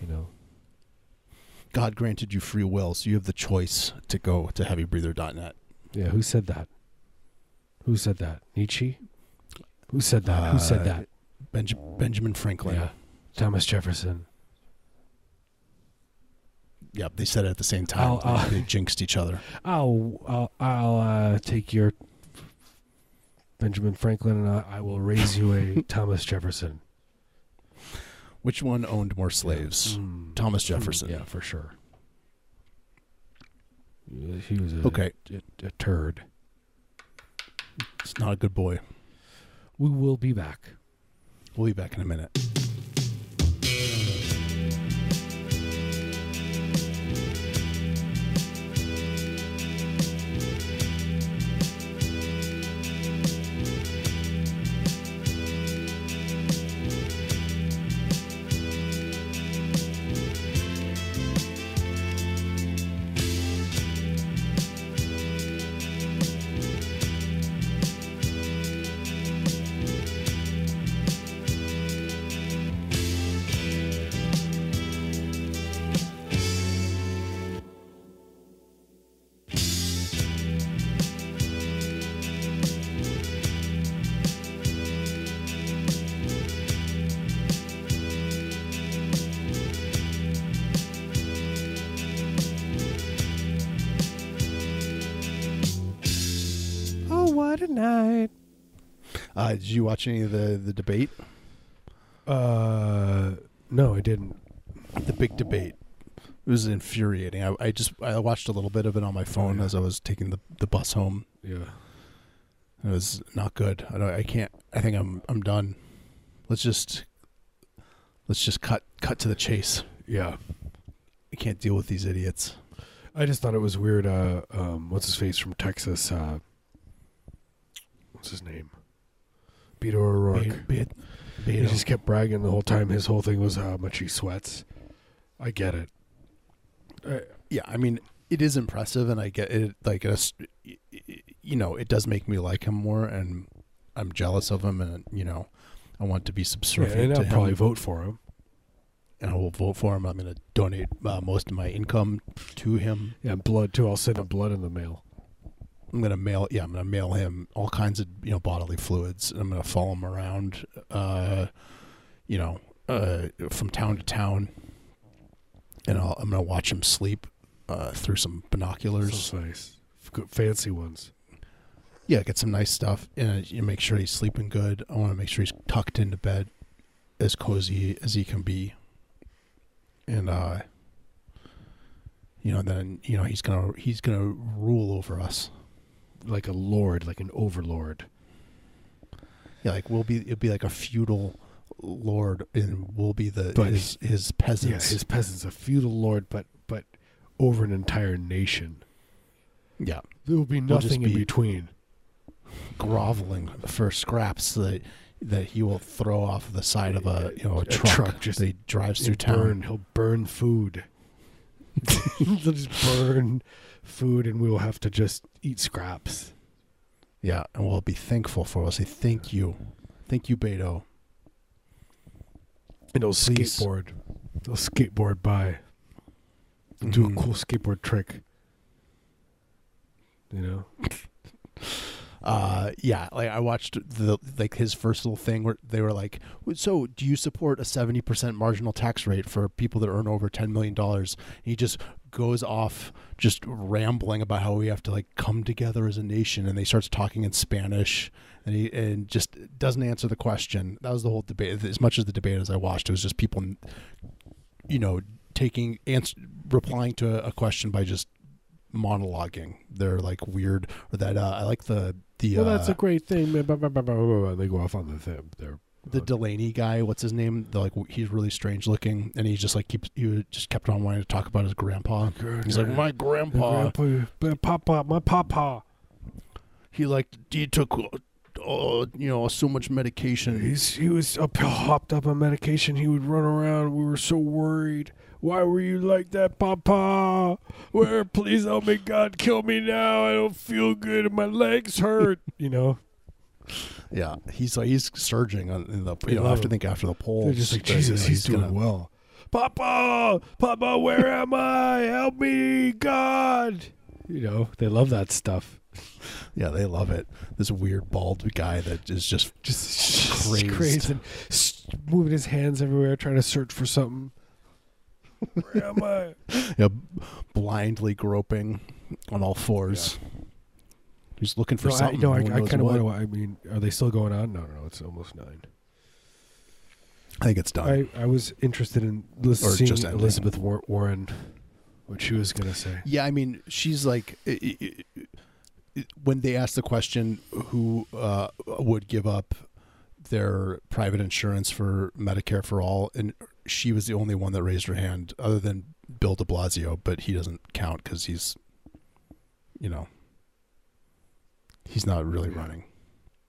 You know, God granted you free will, so you have the choice to go to heavybreather.net. yeah. Who said that? Who said that? Nietzsche. Who said that? Who Uh, said that? Benj- Benjamin Franklin. Yeah, Thomas Jefferson. Yep, they said it at the same time. I'll- I'll- they jinxed each other. I'll I'll, I'll uh, take your Benjamin Franklin, and I, I will raise you a Thomas Jefferson. Which one owned more slaves? Mm. Thomas Mm, Jefferson. Yeah, for sure. He was a, Okay, a, a turd. it's not a good boy. We will be back. We'll be back in a minute. Tonight. Uh, did you watch any of the the debate? Uh, no, I didn't. The big debate. It was infuriating. I, I just I watched a little bit of it on my phone yeah. as I was taking the, the bus home. Yeah. It was not good. I don't. I can't. I think I'm. I'm done. Let's just. Let's just cut cut to the chase. Yeah. I can't deal with these idiots. I just thought it was weird. Uh, um, what's his face from Texas? Uh, what's his name? Beto O'Rourke. Be- be- He just kept bragging the whole time. His whole thing was how much he sweats. I get it. I, yeah, I mean, it is impressive, and I get it. Like, it's, you know, it does make me like him more, and I'm jealous of him, and you know, I want to be yeah, subservient and to I'll him, probably vote for him. and I will vote for him. I'm going to donate uh, most of my income to him. Yeah, blood too. I'll send him blood in the mail. I'm going to mail. Yeah, I'm to mail him all kinds of you know bodily fluids, and I'm going to follow him around. Uh, you know, uh, from town to town, and I'll, I'm going to watch him sleep uh, through some binoculars. So nice, Good, fancy ones. yeah, get some nice stuff, and you make sure he's sleeping good. I want to make sure he's tucked into bed, as cozy as he can be, and uh, you know, then you know he's gonna he's gonna rule over us. Like a lord, like an overlord. Yeah, like we'll be it'll be like a feudal lord, and we'll be the But- his his Yeah, peasants. his peasants, a feudal lord, but but over an entire nation. yeah, There will be We'll just nothing in between. groveling for scraps that that he will throw off the side of a you know a, A truck, truck just- that he drives through town. burn. He'll burn food. He'll just burn food, and we will have to just eat scraps. Yeah, and we'll be thankful for. it. We'll say thank you, thank you, Beto. And he'll Please. skateboard. He'll skateboard by. and Do a cool skateboard trick. You know. Uh, yeah, like I watched the like his first little thing where they were like, "So, do you support a seventy percent marginal tax rate for people that earn over ten million dollars?" He just goes off, just rambling about how we have to like come together as a nation, and they starts talking in Spanish, and he and just doesn't answer the question. That was the whole debate. As much as the debate as I watched, it was just people, you know, taking answer, replying to a question by just monologuing. They're like weird, or that uh, I like the the well, uh, that's a great thing. They go off on the thing. They're the Delaney guy. What's his name? The, like he's really strange looking, and he just like keeps he just kept on wanting to talk about his grandpa. He's like my grandpa. grandpa, my papa, my papa. He like he took. Uh, you know, so much medication. He's he was up, hopped up on medication. He would run around. We were so worried. Why were you like that, Papa? Where, please help me, God, kill me now. I don't feel good, and my legs hurt. you know, Yeah, he's like he's surging on in the. You know, I have to think after the polls. they're just like Jesus. know, he's, doing gonna- well. Papa, Papa, where am I? Help me, God. You know, they love that stuff. Yeah, they love it. This weird bald guy that is just Just Crazed. crazed and moving his hands everywhere, trying to search for something. Where am I? know, blindly groping on all fours. He's looking for no, something. no, I, No one I kind of what. want to. I mean, are they still going on? No, no, no. It's almost nine. I think it's done. I, I was interested in lis- Or seeing just ending. Elizabeth War- Warren, what she was gonna say. Yeah, I mean, she's like, i i i when they asked the question, who uh, would give up their private insurance for Medicare for all, and she was the only one that raised her hand, other than Bill De Blasio, but he doesn't count because he's, you know, he's not really running.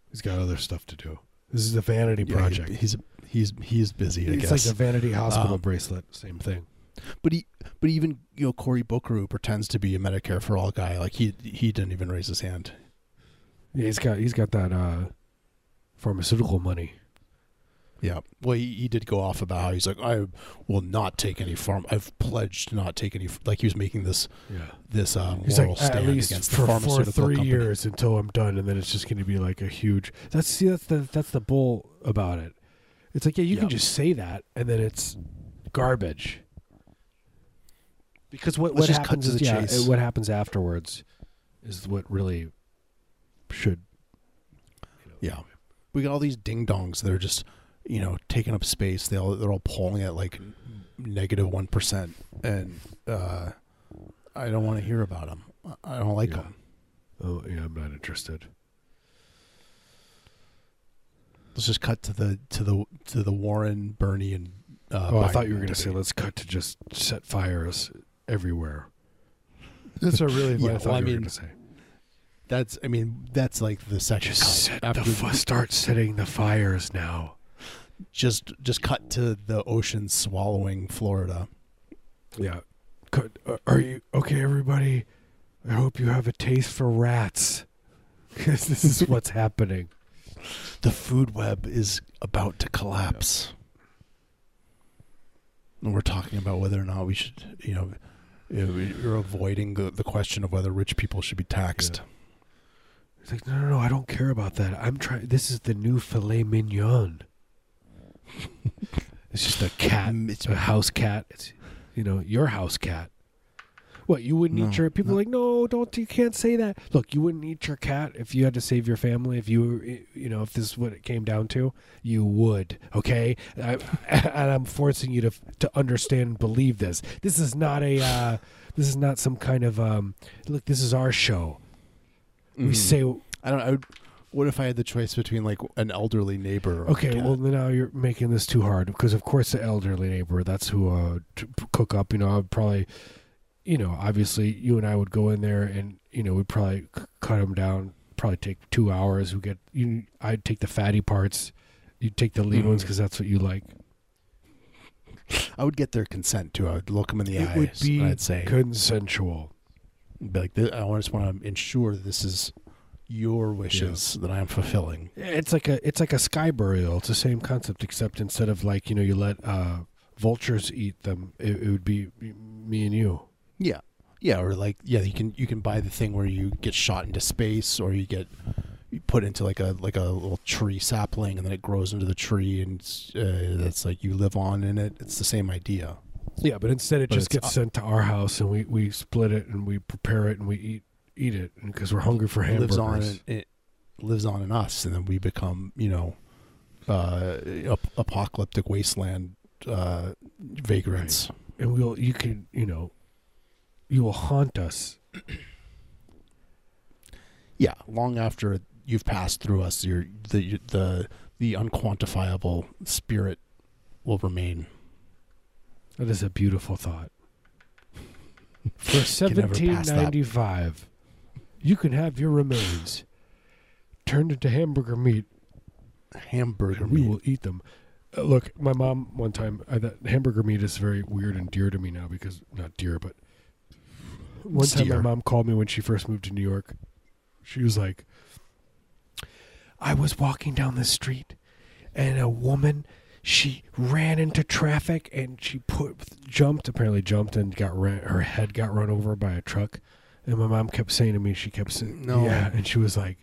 He's got other stuff to do. This is a vanity Yeah, he- project. he's he's he's busy. I guess. it's guess. like the vanity hospital Um, bracelet. Same thing. But he, but even you know Cory Booker, who pretends to be a Medicare for all guy, like he he didn't even raise his hand. Yeah, he's got he's got that uh, pharmaceutical money. Yeah. Well, he, he did go off about how he's like, I will not take any farm. I've pledged to not take any. Like he was making this Yeah. this uh, He's like at least against for, the for pharmaceutical three company. years until I'm done, and then it's just going to be like a huge. That's see that's the that's the bull about it. It's like yeah, you can just say that, and then it's garbage. Because what Let's what happens is yeah, chase. what happens afterwards is what really should Yeah, we got all these ding dongs that are just you know taking up space. They all they're all polling at like negative negative one percent, and uh, I don't want to hear about them. I don't like Yeah. them. Oh yeah, I'm not interested. Let's just cut to the to the to the Warren, Bernie, and uh, oh, I thought you were going to say let's cut to just set fires everywhere. That's what really what Yeah, I thought well, I you were mean, going to say. That's I mean that's like the second Just cut. set the f- start setting the fires now. Just just cut to the ocean swallowing Florida. Yeah. Cut, uh, are you okay, everybody? I hope you have a taste for rats. Because this is what's happening. The food web is about to collapse. And we're talking about whether or not we should, you know, you know, you're avoiding the, the question of whether rich people should be taxed. It's like, no, no, no, I don't care about that. I'm trying. This is the new filet mignon. It's just a cat, it's- a house cat. It's, you know, your house cat. What you wouldn't No, eat your people no. like no don't you can't say that look you wouldn't eat your cat if you had to save your family if you you know if this is what it came down to you would okay I, and I'm forcing you to to understand and believe this this is not a uh, this is not some kind of um look this is our show we Mhm. say I don't. I would. What if I had the choice between like an elderly neighbor? Or Okay, well now you're making this too hard because of course the elderly neighbor that's who uh to cook up. You know, I'd probably, you know, obviously you and I would go in there and you know we'd probably c- cut them down. Probably take two hours. We get you. I'd take the fatty parts. You'd take the lean ones Mhm. because that's what you like. I would get their consent too. I would look them in the it eyes. would be I'd say, consensual. be like, I just want to ensure this is your wishes that I am fulfilling. It's like a it's like a sky burial. It's the same concept, except instead of like you know you let uh, vultures eat them, it, it would be me and you. Yeah, yeah, or like yeah, you can you can buy the thing where you get shot into space, or you get you put into like a like a little tree sapling, and then it grows into the tree, and it's, uh, that's like you live on in it. It's the same idea. Yeah, but instead it But just gets u- sent to our house and we, we split it and we prepare it and we eat eat it because we're hungry for hamburgers. lives on in, it lives on in us, and then we become you know uh, ap- apocalyptic wasteland uh, vagrants. and we'll you can you know you will haunt us. Yeah, long after you've passed through us, your the the the unquantifiable spirit will remain. That is a beautiful thought. For Can never pass seventeen ninety five, you can have your remains turned into hamburger meat, Hamburger and we meat. will eat them. Uh, look, my mom one time I thought hamburger meat is very weird and dear to me now because not dear, but one It's time my mom called me when she first moved to New York. She was like, I was walking down the street and a woman she ran into traffic and she put jumped apparently jumped and got ran, her head got run over by a truck and my mom kept saying to me she kept saying No. yeah and she was like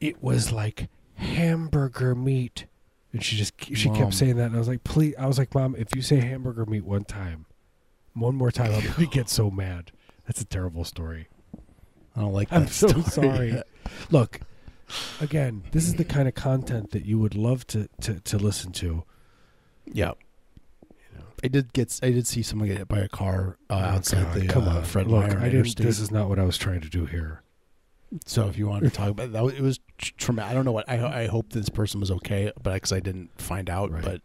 it was like hamburger meat and she just she Mom. kept saying that and I was like please I was like mom if you say hamburger meat one time one more time I'm gonna get so mad that's a terrible story I don't like that. I'm so sorry. Look, again, this is the kind of content that you would love to to, to listen to. yeah. I did get. I did see someone get hit by a car uh, Oh, outside God, the come uh, on, Fred look, Meyer I didn't. This is not what I was trying to do here. So if you wanted to talk about that, it was tr- traumatic. I don't know what. I I hope this person was okay, but because I didn't find out, Right. but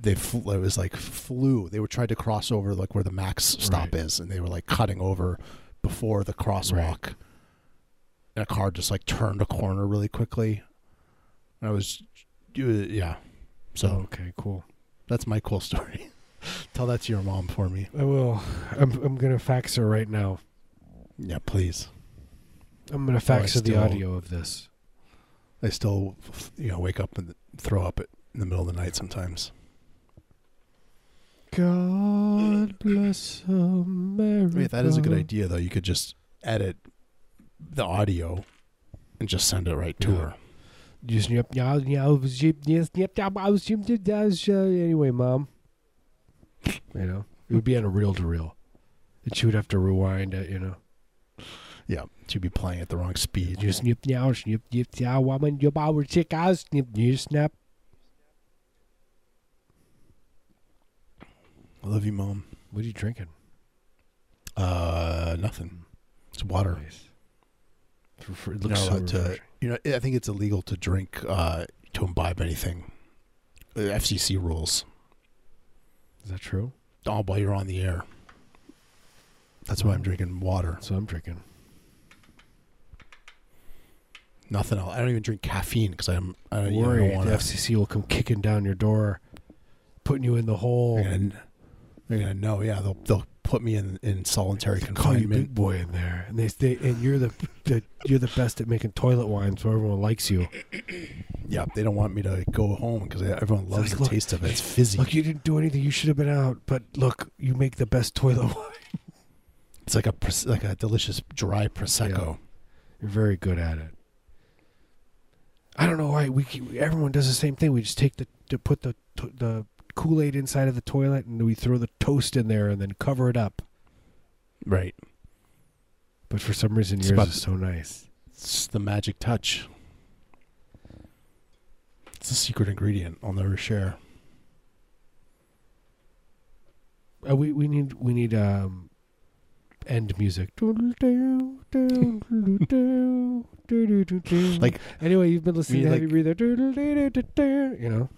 they it was like flew. They were trying to cross over like where the max stop Right. is, and they were like cutting over before the crosswalk. And a car just like turned a corner really quickly. And I was, yeah. So okay, cool. that's my cool story. Tell that to your mom for me. I will. I'm I'm gonna fax her right now. Yeah, please. I'm gonna fax her the still- audio of this. I still, you know, wake up and throw up at, in the middle of the night sometimes. God bless America. Wait, that is a good idea, though. You could just edit the audio and just send it right to Yeah. her. Just yep, yeah, yeah, I was- yep, yes, yep, yeah, I was- yep, yep, that's, Anyway, mom. You know, it would be on a reel to reel, and she would have to rewind it. You know. Yeah, to be playing at the wrong speed. You snip now, snip snip now, woman, your power check out, snip you snap. I love you, mom. What are you drinking? Uh, nothing. It's water. Nice. For, for, it looks so to. You know, I think it's illegal to drink, uh, to imbibe anything. Uh, FCC rules. Is that true? Oh, while you're on the air. That's why I'm drinking water. So I'm drinking. Nothing else. I don't even drink caffeine because I'm. I don't, you know, I don't the. FCC will come kicking down your door, putting you in the hole. They're gonna, they're gonna know. Yeah, they'll they'll put me in in solitary Call you confinement. big boy in there, and they, they and you're the, the you're the best at making toilet wine, so everyone likes you. Yeah, they don't want me to go home because everyone loves like, the look, taste of it. It's fizzy. Look, you didn't do anything. You should have been out, but look, you make the best toilet wine. It's like a like a delicious dry prosecco. You're very good at it. I don't know why we keep, everyone does the same thing. We just take the to put the the Kool Aid inside of the toilet, and we throw the toast in there, and then cover it up. Right. But for some reason, It's yours about- is so nice. It's the magic touch. It's a secret ingredient I'll never share. Uh, we we need we need um end music. Like- anyway, you've been listening to mean, Heavy Breather. You know,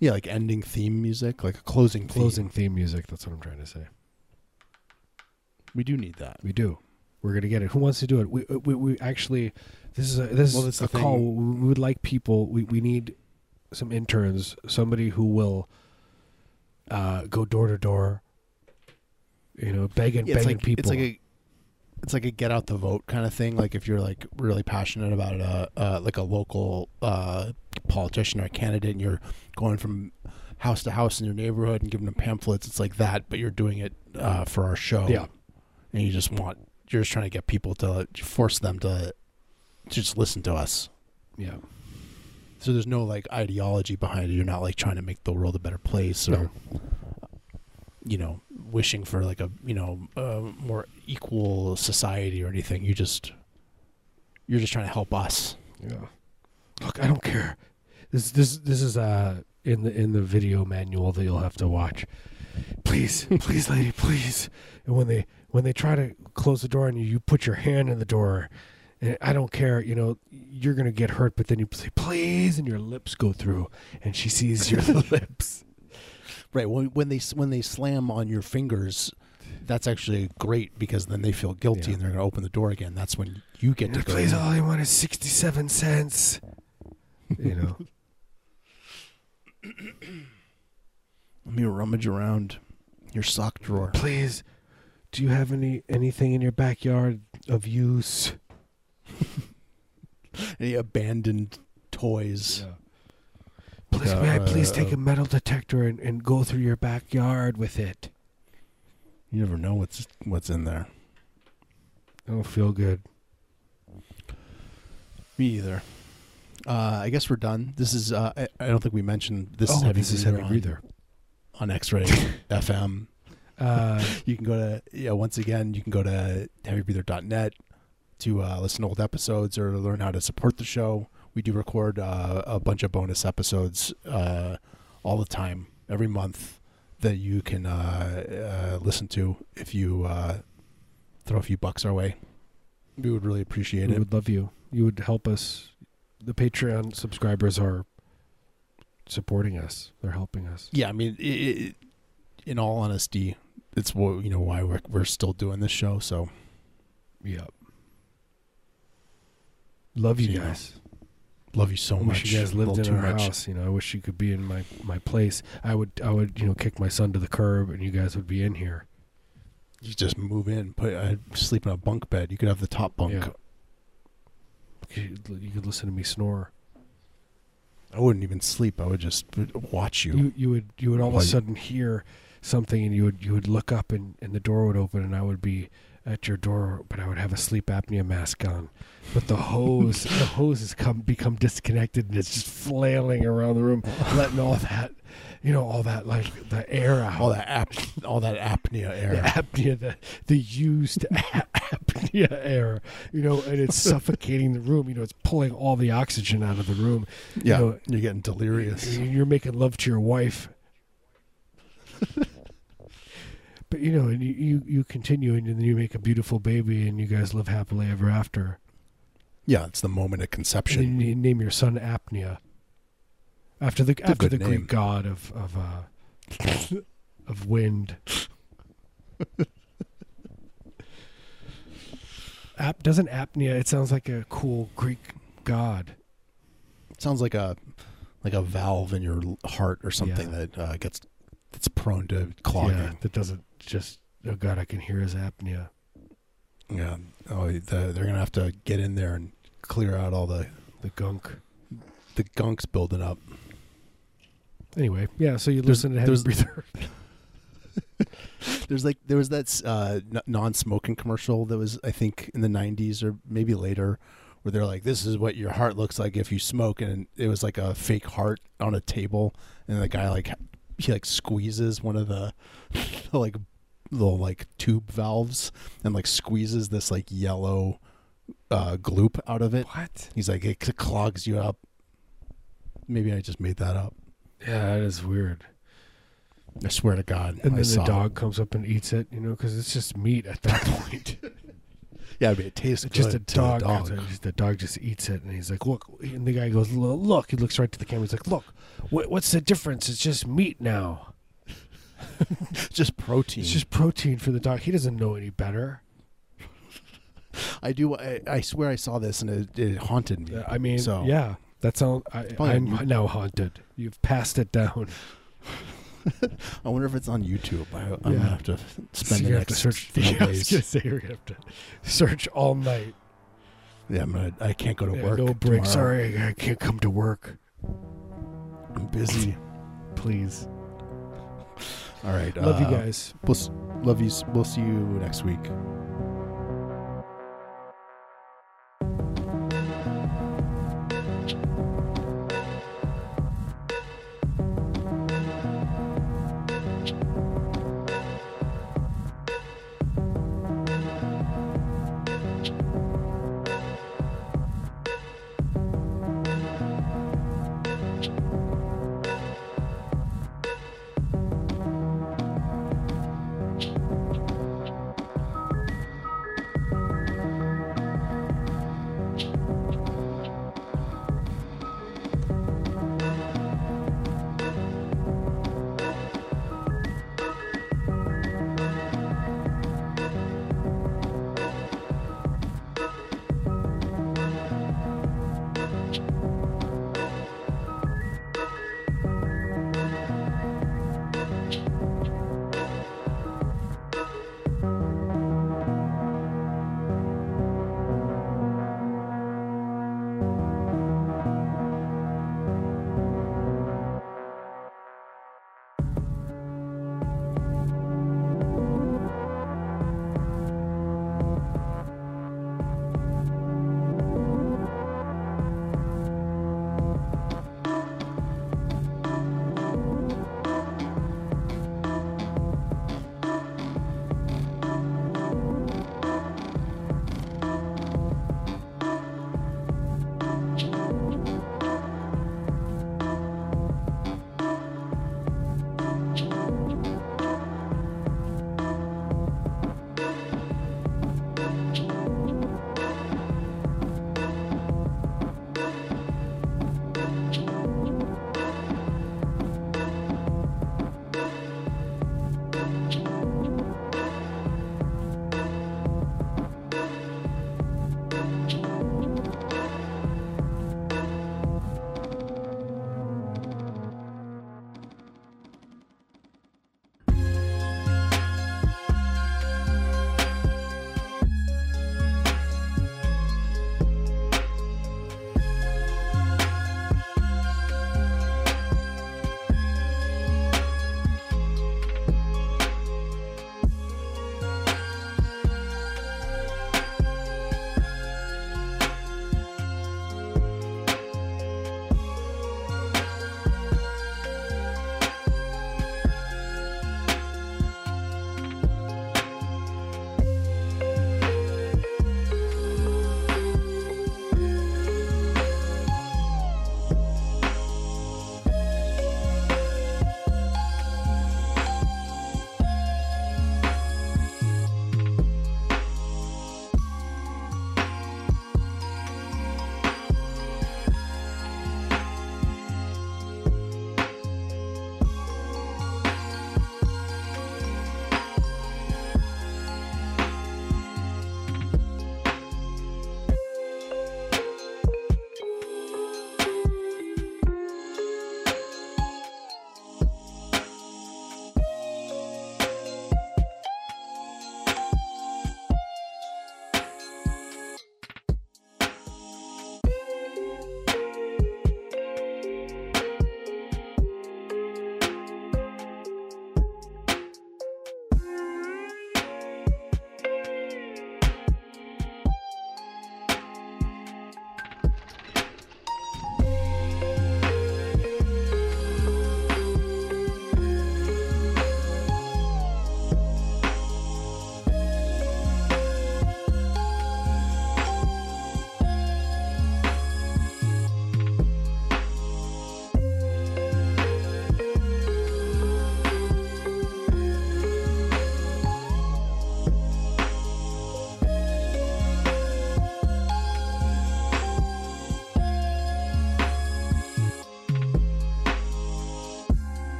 Yeah, like ending theme music, like a closing theme. closing theme music. That's what I'm trying to say. We do need that. We do. We're gonna get it. Who wants to do it? We uh, we, we actually. This is a this Well, is a the call. thing. We we would like people. We we need some interns. Somebody who will uh, go door to door. You know, begging Yeah, it's begging like people. it's like a it's like a get out the vote kind of thing. Like if you're like really passionate about it, uh, uh, like a local uh, politician or a candidate, and you're going from house to house in your neighborhood and giving them pamphlets. It's like that, but you're doing it uh, for our show. Yeah. and you just want you're just trying to get people to force them to just listen to us. yeah. So there's no like ideology behind it. You're not like trying to make the world a better place or you know wishing for like a you know a more equal society or anything. You just you're just trying to help us. Yeah. Look, I don't care. This this this is uh in the in the video manual that you'll have to watch. Please, please, lady, please. And when they when they try to close the door on you, you put your hand in the door. And I don't care, you know, you're gonna get hurt, but then you say please, and your lips go through, and she sees your lips. Right. When when they when they slam on your fingers, that's actually great because then they feel guilty Yeah. and they're going to open the door again. That's when you get to go. please, all I want is sixty-seven cents. You know, Let me rummage around your sock drawer. please. Do you have any anything in your backyard of use? Any abandoned toys. Please, Uh, may I please take uh, a metal detector and, and go through your backyard with it? You never know what's what's in there. I don't feel good. Me either. Uh, I guess we're done. This is. Uh, I, I don't think we mentioned this. is oh, heavy this is Breather heavy on- breather. on X-Ray FM. Uh, You can go to yeah. Once again, you can go to heavybreather.net to uh, listen to old episodes or learn how to support the show. We do record uh, a bunch of bonus episodes uh, all the time, every month that you can uh, uh, listen to if you uh, throw a few bucks our way. We would really appreciate it. we it. would love you. You would help us. The Patreon subscribers are supporting us. They're helping us. Yeah, I mean, it, it, in all honesty, it's what you know why we're we're still doing this show. So Yeah. Love you So, you know, guys. love you so I much. wish you guys lived in our much. house. You know, I wish you could be in my my place. I would I would you know kick my son to the curb, and you guys would be in here. You just move in, put I sleep in a bunk bed. You could have the top bunk. Yeah. You could, listen to me snore. I wouldn't even sleep. I would just watch you. You you would you would all of a sudden hear something, and you would you would look up, and, and the door would open, and I would be at your door, but I would have a sleep apnea mask on. But the hose the hose has come become disconnected, and it's just flailing around the room, letting all that you know all that like the air out. all that ap, all that apnea air, the apnea, the the used a- apnea air, you know, and it's suffocating the room. You know, it's pulling all the oxygen out of the room. Yeah, know, you're getting delirious. You're making love to your wife. but you know, and you, you you continue, and then you make a beautiful baby, and you guys live happily ever after. Yeah, it's the moment of conception. you name your son Apnea after the after the name. Greek god of of uh, of wind. Ap doesn't apnea. It sounds like a cool Greek god. sounds like a like a valve in your heart or something Yeah. that uh, gets that's prone to clogging. Yeah, that doesn't just. Oh God, I can hear his apnea. Yeah. Oh, the, they're gonna have to get in there and clear out all the The gunk. the gunk's building up. Anyway, yeah. So you There's- listen to Heavy there's- Breather. There's like there was that uh, non-smoking commercial that was I think in the 90s or maybe later where they're like this is what your heart looks like if you smoke and it was like a fake heart on a table and the guy like he like squeezes one of the like little like tube valves and like squeezes this like yellow uh gloop out of it. What? He's like it clogs you up. Maybe I just made that up. Yeah, that is weird. I swear to God. And I then the it. dog comes up and eats it, you know, because it's just meat at that point. Yeah, but it tastes It's just a to the dog. dog. just- The dog just eats it, and he's like, "Look!" And the guy goes, "Look!" He looks right to the camera. He's like, "Look, what, what's the difference? It's just meat now. just protein. It's just protein for the dog. He doesn't know any better." I do. I, I swear I saw this and it, it haunted me. I mean, So- yeah, that's all. I, I'm now haunted. You've passed it down. I wonder if it's on YouTube. I, I'm gonna have to spend So the you have to next search. few I was days. gonna say you're gonna have to search all night. Yeah, I'm gonna. I can't go to Yeah, work. no break. tomorrow. Sorry, I can't come to work. I'm busy. Please, All right. love you uh, guys. We'll s- love you. s- We'll see you next week.